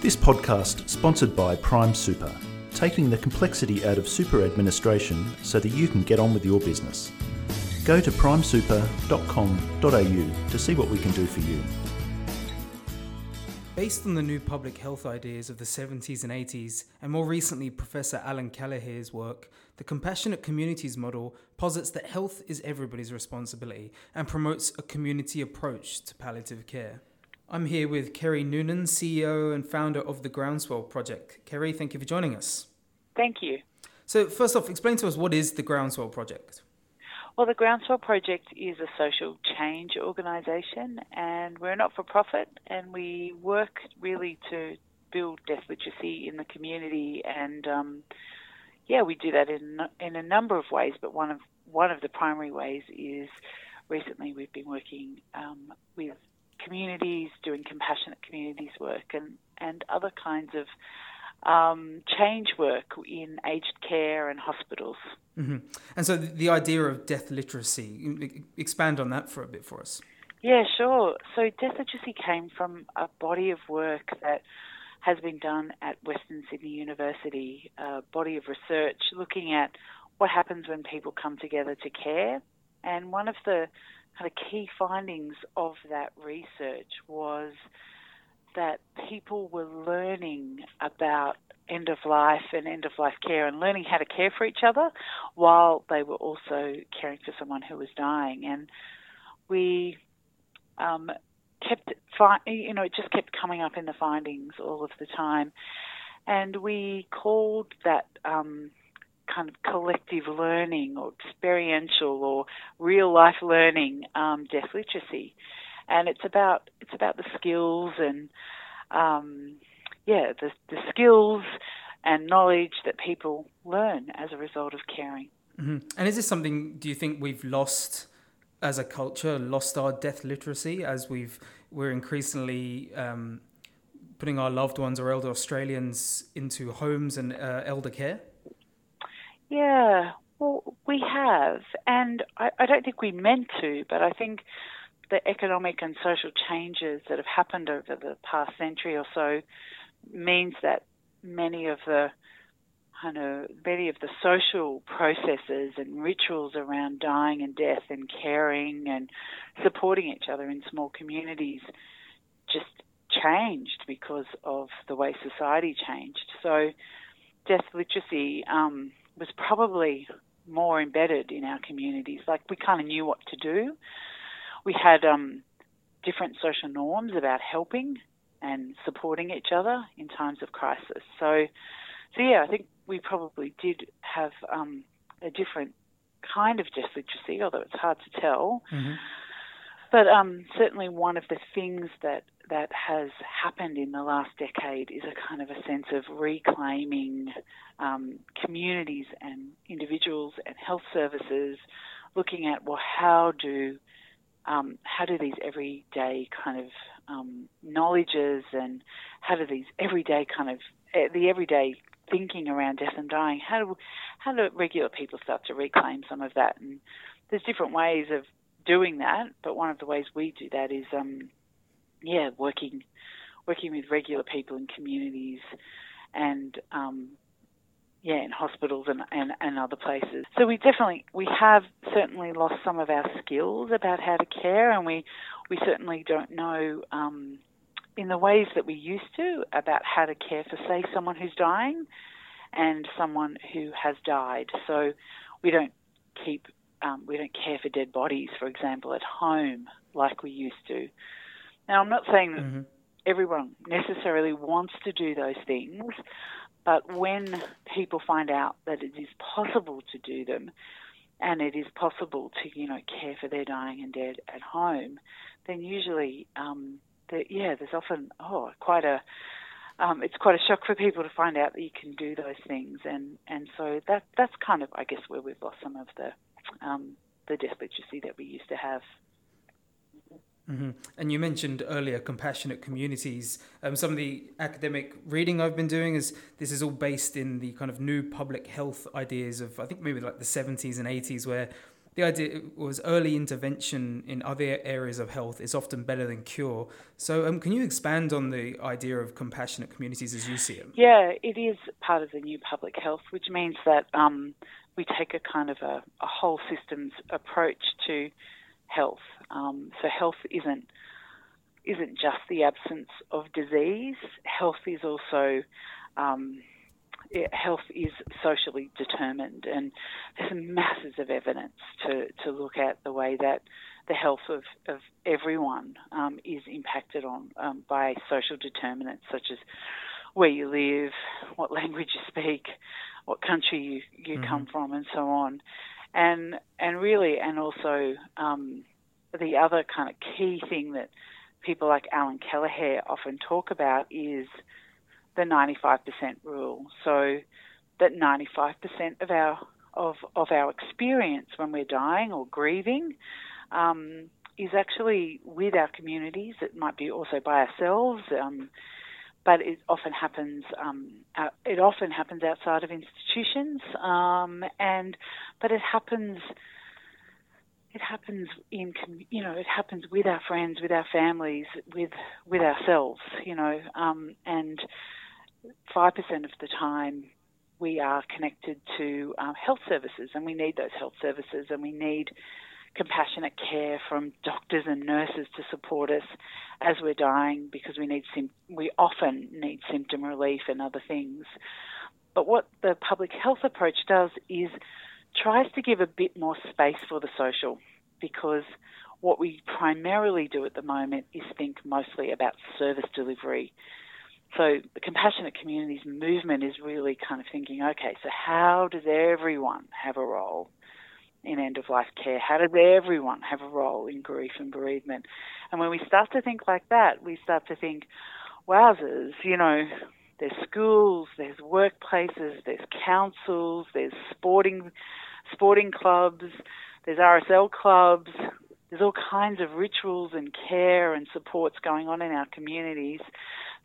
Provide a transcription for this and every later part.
This podcast sponsored by Prime Super, taking the complexity out of super administration so that you can get on with your business. Go to primesuper.com.au to see what we can do for you. Based on the new public health ideas of the 70s and 80s, and more recently Professor Allan Kellehear's work, the Compassionate Communities model posits that health is everybody's responsibility and promotes a community approach to palliative care. I'm here with Kerrie Noonan, CEO and founder of the Groundswell Project. Kerry, thank you for joining us. Thank you. So, first off, explain to us what is the Groundswell Project? Well, the Groundswell Project is a social change organisation, and we're a not for profit, and we work really to build death literacy in the community. And um, yeah, we do that in in a number of ways, but one of one of the primary ways is recently we've been working um, with communities, doing compassionate communities work, and and other kinds of um, change work in aged care and hospitals. Mm-hmm. And so, the idea of death literacy, expand on that for a bit for us. Yeah, sure. So, death literacy came from a body of work that has been done at Western Sydney University, a body of research looking at what happens when people come together to care. And one of the kind of key findings of that research was that people were learning about end of life and end of life care and learning how to care for each other while they were also caring for someone who was dying. And we um, kept, you know, it just kept coming up in the findings all of the time. And we called that um, kind of collective learning or experiential or real life learning um, death literacy and it's about it's about the skills and um, yeah, the the skills and knowledge that people learn as a result of caring. Mm-hmm. And is this something? Do you think we've lost as a culture, lost our death literacy as we've we're increasingly um, putting our loved ones or elder Australians into homes and uh, elder care? Yeah, well, we have, and I, I don't think we meant to, but I think the economic and social changes that have happened over the past century or so means that many of the I know many of the social processes and rituals around dying and death and caring and supporting each other in small communities just changed because of the way society changed. So, death literacy um, was probably more embedded in our communities. Like we kind of knew what to do, we had um, different social norms about helping and supporting each other in times of crisis. So, so yeah, I think we probably did have um, a different kind of death literacy, although it's hard to tell. Mm-hmm. But um, certainly, one of the things that that has happened in the last decade is a kind of a sense of reclaiming um, communities and individuals and health services, looking at well, how do um, how do these everyday kind of um, knowledges and how do these everyday kind of uh, the everyday thinking around death and dying how do how do regular people start to reclaim some of that? And there's different ways of doing that but one of the ways we do that is um, yeah working working with regular people in communities and um, yeah, in hospitals and, and, and other places. So we definitely we have certainly lost some of our skills about how to care, and we we certainly don't know um, in the ways that we used to about how to care for, say, someone who's dying and someone who has died. So we don't keep um, we don't care for dead bodies, for example, at home like we used to. Now, I'm not saying that mm-hmm. everyone necessarily wants to do those things. But when people find out that it is possible to do them, and it is possible to, you know, care for their dying and dead at home, then usually, um, the, yeah, there's often oh quite a um, it's quite a shock for people to find out that you can do those things, and and so that that's kind of I guess where we've lost some of the um, the death literacy that we used to have. Mm-hmm. And you mentioned earlier compassionate communities. Um, some of the academic reading I've been doing is this is all based in the kind of new public health ideas of I think maybe like the 70s and 80s, where the idea was early intervention in other areas of health is often better than cure. So, um, can you expand on the idea of compassionate communities as you see it? Yeah, it is part of the new public health, which means that um, we take a kind of a, a, whole systems approach to health. Um, so, health isn't isn't just the absence of disease. Health is also um, health is socially determined, and there's masses of evidence to, to look at the way that the health of, of everyone um, is impacted on um, by social determinants such as where you live, what language you speak, what country you, you mm-hmm. come from, and so on. And and really, and also um, the other kind of key thing that people like Allan Kellehear often talk about is the 95% rule. So that 95% of our of of our experience when we're dying or grieving um, is actually with our communities. It might be also by ourselves, um, but it often happens. Um, it often happens outside of institutions, um, and but it happens. It happens in, you know, it happens with our friends, with our families, with with ourselves, you know, um, and 5% of the time we are connected to um, health services and we need those health services and we need compassionate care from doctors and nurses to support us as we're dying because we need sim- we often need symptom relief and other things. But what the public health approach does is tries to give a bit more space for the social because what we primarily do at the moment is think mostly about service delivery so the compassionate communities movement is really kind of thinking, okay, so how does everyone have a role in end of life care? How does everyone have a role in grief and bereavement? And when we start to think like that, we start to think, wowzers, you know, there's schools, there's workplaces, there's councils, there's sporting sporting clubs, there's RSL clubs, there's all kinds of rituals and care and supports going on in our communities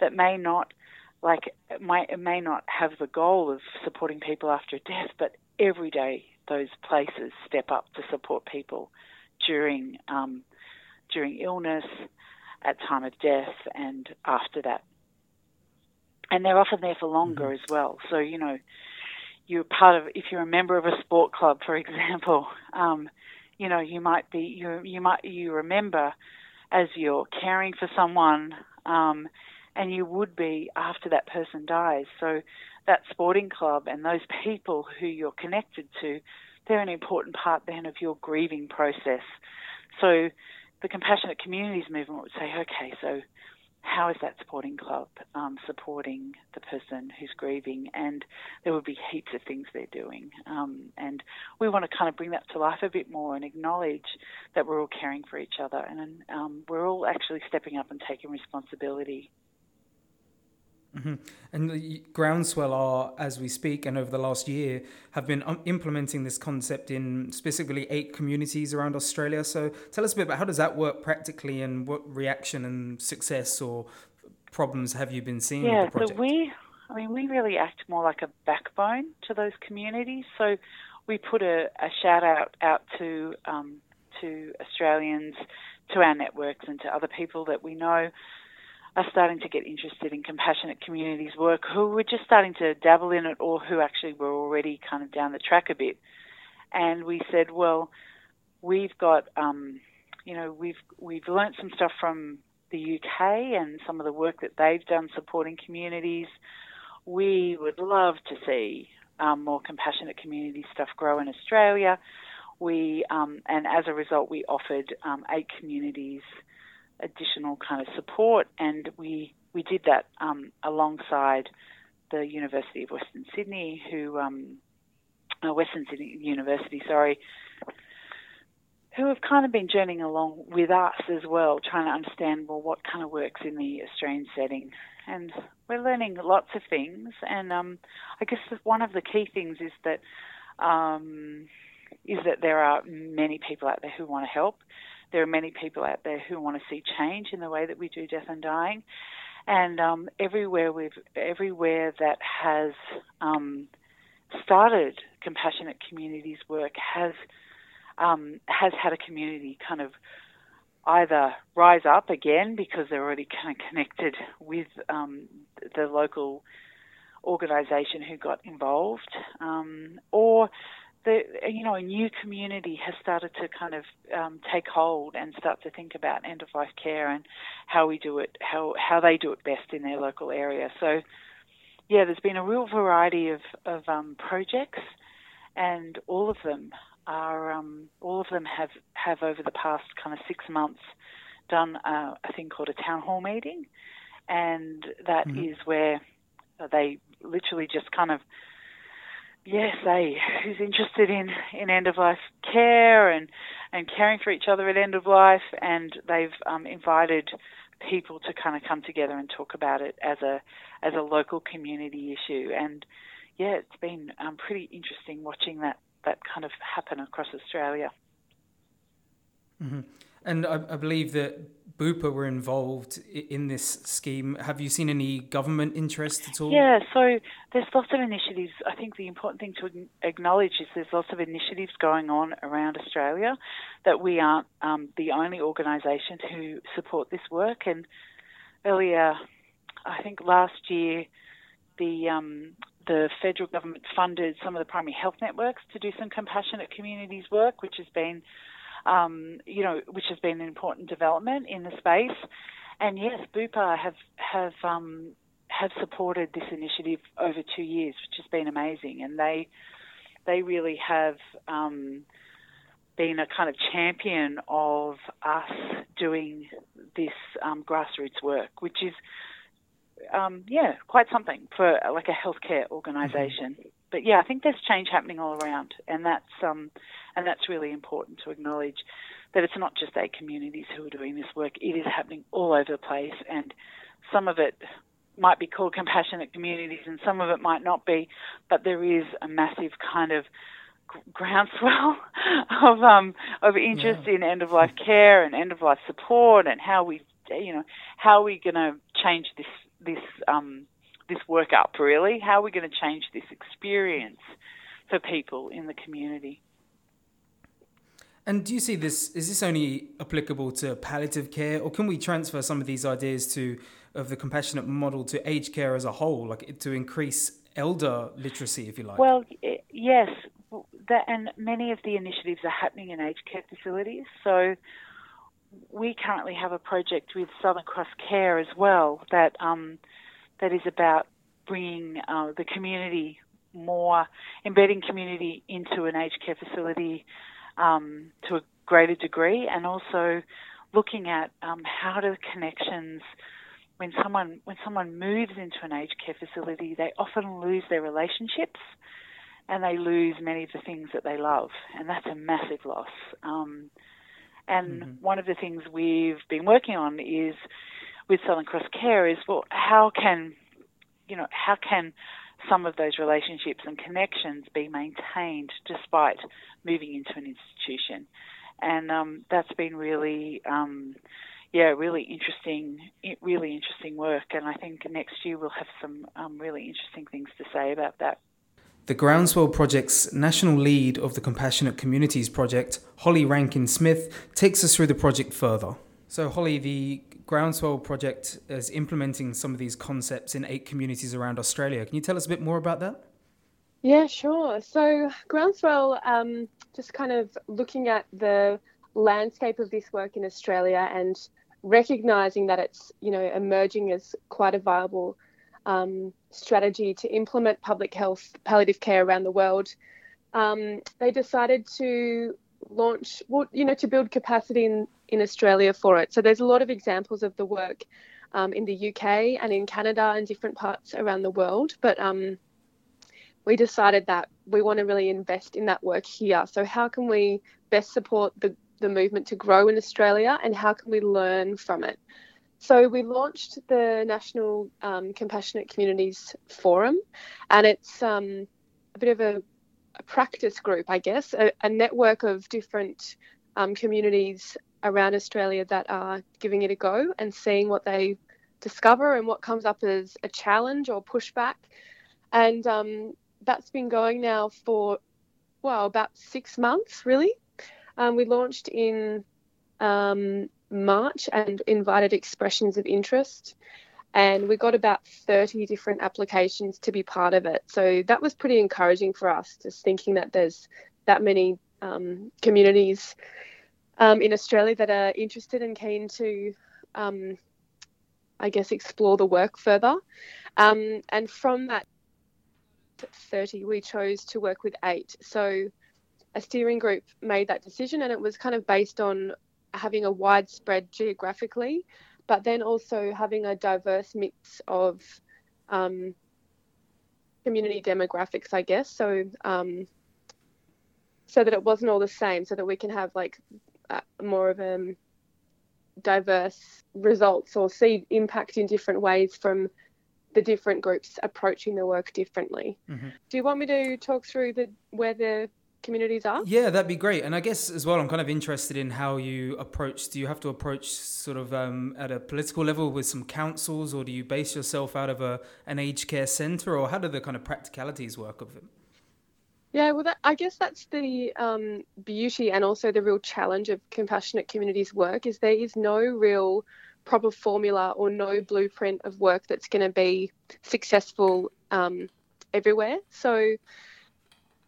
that may not like it may, it may not have the goal of supporting people after death, but every day those places step up to support people during um, during illness, at time of death, and after that. And they're often there for longer mm-hmm. as well. So you know, you're part of if you're a member of a sport club, for example. Um, you know, you might be you you might you remember as you're caring for someone. Um, and you would be after that person dies. So that sporting club and those people who you're connected to, they're an important part then of your grieving process. So the compassionate communities movement would say, okay, so how is that supporting club um, supporting the person who's grieving? And there would be heaps of things they're doing. Um, and we want to kind of bring that to life a bit more and acknowledge that we're all caring for each other and um, we're all actually stepping up and taking responsibility Mm-hmm. And the Groundswell are, as we speak, and over the last year, have been um, implementing this concept in specifically eight communities around Australia. So tell us a bit about how does that work practically, and what reaction and success or problems have you been seeing? Yeah, so we, I mean, we really act more like a backbone to those communities. So we put a, a shout out out to um, to Australians, to our networks, and to other people that we know are starting to get interested in compassionate communities work who were just starting to dabble in it or who actually were already kind of down the track a bit. And we said, well, we've got, um, you know, we've we've learnt some stuff from the UK and some of the work that they've done supporting communities. We would love to see um, more compassionate community stuff grow in Australia. We um, and as a result, we offered um, eight communities additional kind of support, and we we did that um, alongside the University of Western Sydney, who um, uh, Western Sydney University, sorry, who have kind of been journeying along with us as well, trying to understand well what kind of works in the Australian setting, and we're learning lots of things. And um, I guess one of the key things is that um, is that there are many people out there who want to help there are many people out there who want to see change in the way that we do death and dying, and um, everywhere we've everywhere that has um, started compassionate communities work has um, has had a community kind of either rise up again because they're already kind of connected with um, the local organisation who got involved, um, or the you know a new community has started to kind of um, take hold and start to think about end of life care and how we do it, how how they do it best in their local area. So yeah, there's been a real variety of of um, projects, and all of them are um, all of them have have over the past kind of six months done a, a thing called a town hall meeting, and that mm-hmm. is where they literally just kind of yes, say who's interested in, in end of life care and and caring for each other at end of life, and they've um, invited people to kind of come together and talk about it as a as a local community issue. And yeah, it's been um, pretty interesting watching that that kind of happen across Australia. Mm-hmm. And I, I, believe that Bupa were involved in this scheme. Have you seen any government interest at all? Yeah, so there's lots of initiatives. I think the important thing to acknowledge is there's lots of initiatives going on around Australia that we aren't um, the only organisation who support this work. And earlier, I think last year, the um, the federal government funded some of the primary health networks to do some compassionate communities work, which has been um, you know, which has been an important development in the space. And yes, Bupa have have um, have supported this initiative over two years, which has been amazing, and they they really have um, been a kind of champion of us doing this um, grassroots work, which is um, yeah quite something for like a healthcare organisation. But yeah, I think there's change happening all around, and that's um, and that's really important to acknowledge that it's not just eight communities who are doing this work, it is happening all over the place. And some of it might be called compassionate communities and some of it might not be, but there is a massive kind of groundswell of um, of interest yeah. in end of life care and end of life support and how we you know how are we going to change this this um, this work up really how are we going to change this experience for people in the community and do you see this? Is this only applicable to palliative care, or can we transfer some of these ideas to of the compassionate model to aged care as a whole, like to increase elder literacy, if you like? Well, yes, that, and many of the initiatives are happening in aged care facilities. So we currently have a project with Southern Cross Care as well that um, that is about bringing uh, the community more, embedding community into an aged care facility um, to a greater degree, and also looking at um, how do connections when someone when someone moves into an aged care facility, they often lose their relationships and they lose many of the things that they love, and that's a massive loss. Um, and mm-hmm. one of the things we've been working on is with Southern Cross Care is well, how can you know how can some of those relationships and connections be maintained despite moving into an institution. And um, that's been really, um, yeah, really interesting, really interesting work. And I think next year we'll have some um, really interesting things to say about that. The Groundswell Project's national lead of the Compassionate Communities Project, Holly Rankin Smith, takes us through the project further. So, Holly, the Groundswell project is implementing some of these concepts in eight communities around Australia. Can you tell us a bit more about that? Yeah, sure. So, Groundswell, um, just kind of looking at the landscape of this work in Australia and recognizing that it's you know emerging as quite a viable um, strategy to implement public health palliative care around the world. Um, they decided to launch, well, you know, to build capacity in, in Australia for it. So there's a lot of examples of the work um, in the UK and in Canada and different parts around the world. But um, we decided that we want to really invest in that work here. So how can we best support the, the movement to grow in Australia and how can we learn from it? So we launched the National um, Compassionate Communities Forum, and it's um, a bit of a a practice group, I guess, a, a network of different um, communities around Australia that are giving it a go and seeing what they discover and what comes up as a challenge or pushback. And um, that's been going now for, well, about six months, really. Um, we launched in um, March and invited expressions of interest. And we got about 30 different applications to be part of it. So that was pretty encouraging for us, just thinking that there's that many um, communities um, in Australia that are interested and keen to, um, I guess, explore the work further. Um, and from that 30, we chose to work with eight. So a steering group made that decision, and it was kind of based on having a widespread geographically, but then also having a diverse mix of um, community demographics, I guess. So, um, so that it wasn't all the same, so that we can have like more of a um, diverse results or see impact in different ways from the different groups approaching the work differently. Mm-hmm. Do you want me to talk through the where the communities are? Yeah, that'd be great. And I guess as well, I'm kind of interested in how you approach. Do you have to approach sort of um, at a political level with some councils, or do you base yourself out of a an aged care centre, or how do the kind of practicalities work of it? Yeah, well, that, I guess that's the um, beauty and also the real challenge of compassionate communities work is there is no real proper formula or no blueprint of work that's going to be successful um, everywhere. So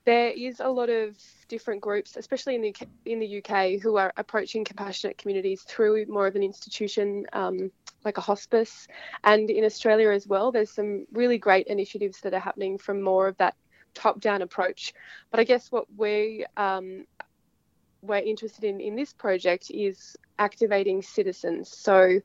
there is a lot of different groups, especially in the in the UK, who are approaching compassionate communities through more of an institution um, like a hospice, and in Australia as well. There's some really great initiatives that are happening from more of that top-down approach. But I guess what we um, we're interested in in this project is activating citizens. So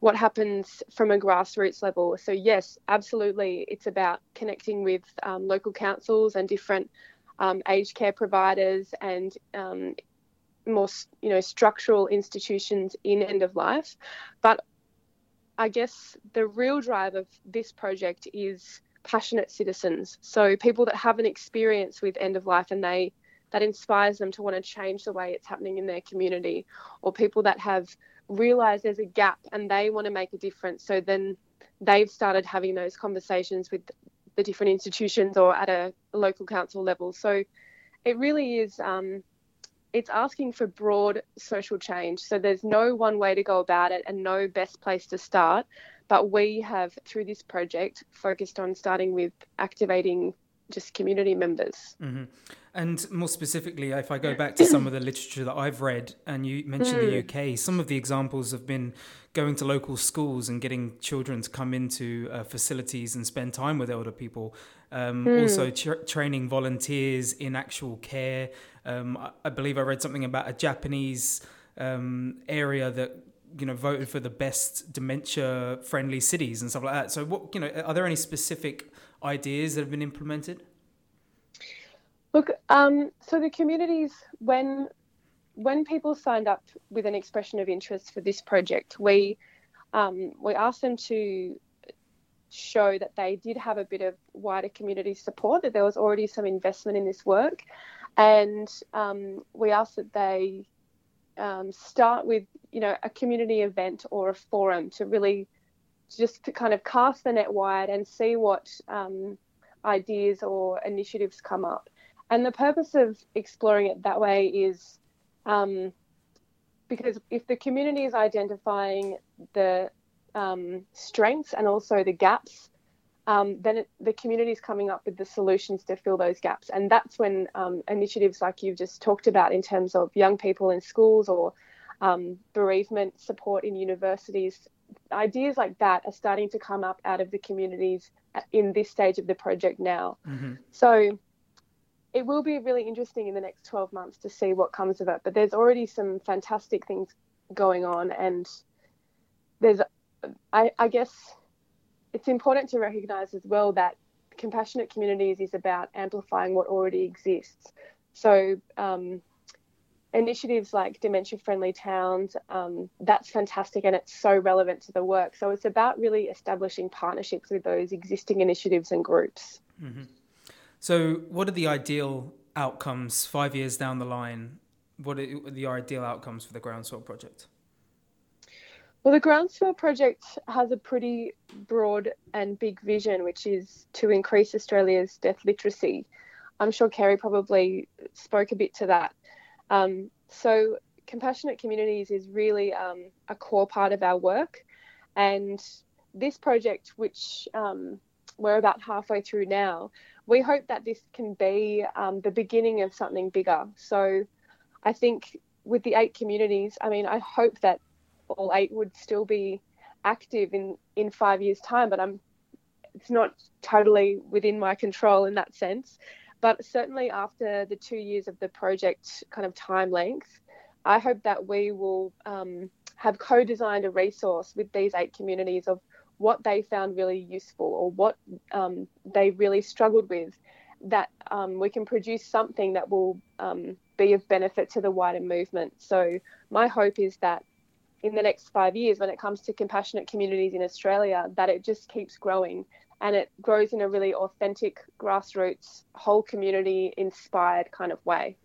what happens from a grassroots level. So, yes, absolutely, it's about connecting with um, local councils and different um, aged care providers and um, more you know structural institutions in end of life but i guess the real drive of this project is passionate citizens so people that have an experience with end of life and they that inspires them to want to change the way it's happening in their community or people that have realized there's a gap and they want to make a difference so then they've started having those conversations with the different institutions or at a local council level. So it really is. Um, it's asking for broad social change. So there's no one way to go about it and no best place to start. But we have, through this project, focused on starting with activating just community members. Mm-hmm. And more specifically, if I go back to some of the literature that I've read, and you mentioned mm. the UK, some of the examples have been going to local schools and getting children to come into uh, facilities and spend time with elder people. Um, mm. Also, tra- training volunteers in actual care. Um, I-, I, believe I read something about a Japanese um, area that you know voted for the best dementia friendly cities and stuff like that. So, what you know, are there any specific ideas that have been implemented? Look, um, so the communities, when when people signed up with an expression of interest for this project, we um, we asked them to show that they did have a bit of wider community support, that there was already some investment in this work, and um, we asked that they um, start with you know a community event or a forum to really just to kind of cast the net wide and see what um, ideas or initiatives come up. And the purpose of exploring it that way is um, because if the community is identifying the um, strengths and also the gaps, um, then it, the community is coming up with the solutions to fill those gaps. And that's when um, initiatives like you've just talked about in terms of young people in schools or um, bereavement support in universities, ideas like that are starting to come up out of the communities in this stage of the project now. Mm-hmm. So it will be really interesting in the next 12 months to see what comes of it. But there's already some fantastic things going on, and there's, I, I guess, it's important to recognise as well that compassionate communities is about amplifying what already exists. So um, initiatives like dementia friendly towns um, that's fantastic and it's so relevant to the work so it's about really establishing partnerships with those existing initiatives and groups mm-hmm. So, what are the ideal outcomes five years down the line? What are the ideal outcomes for the Groundswell project? Well, the Groundswell project has a pretty broad and big vision, which is to increase Australia's death literacy. I'm sure Kerrie probably spoke a bit to that. Um, So, compassionate communities is really um, a core part of our work. And this project, which um, we're about halfway through now, we hope that this can be um, the beginning of something bigger. So, I think with the eight communities, I mean, I hope that all eight would still be active in, in five years' time, but I'm it's not totally within my control in that sense. But certainly after the two years of the project kind of time length, I hope that we will um, have co designed a resource with these eight communities of what they found really useful or what um, they really struggled with, that um, we can produce something that will um, be of benefit to the wider movement. So, my hope is that in the next five years, when it comes to compassionate communities in Australia, that it just keeps growing and it grows in a really authentic, grassroots, whole community inspired kind of way.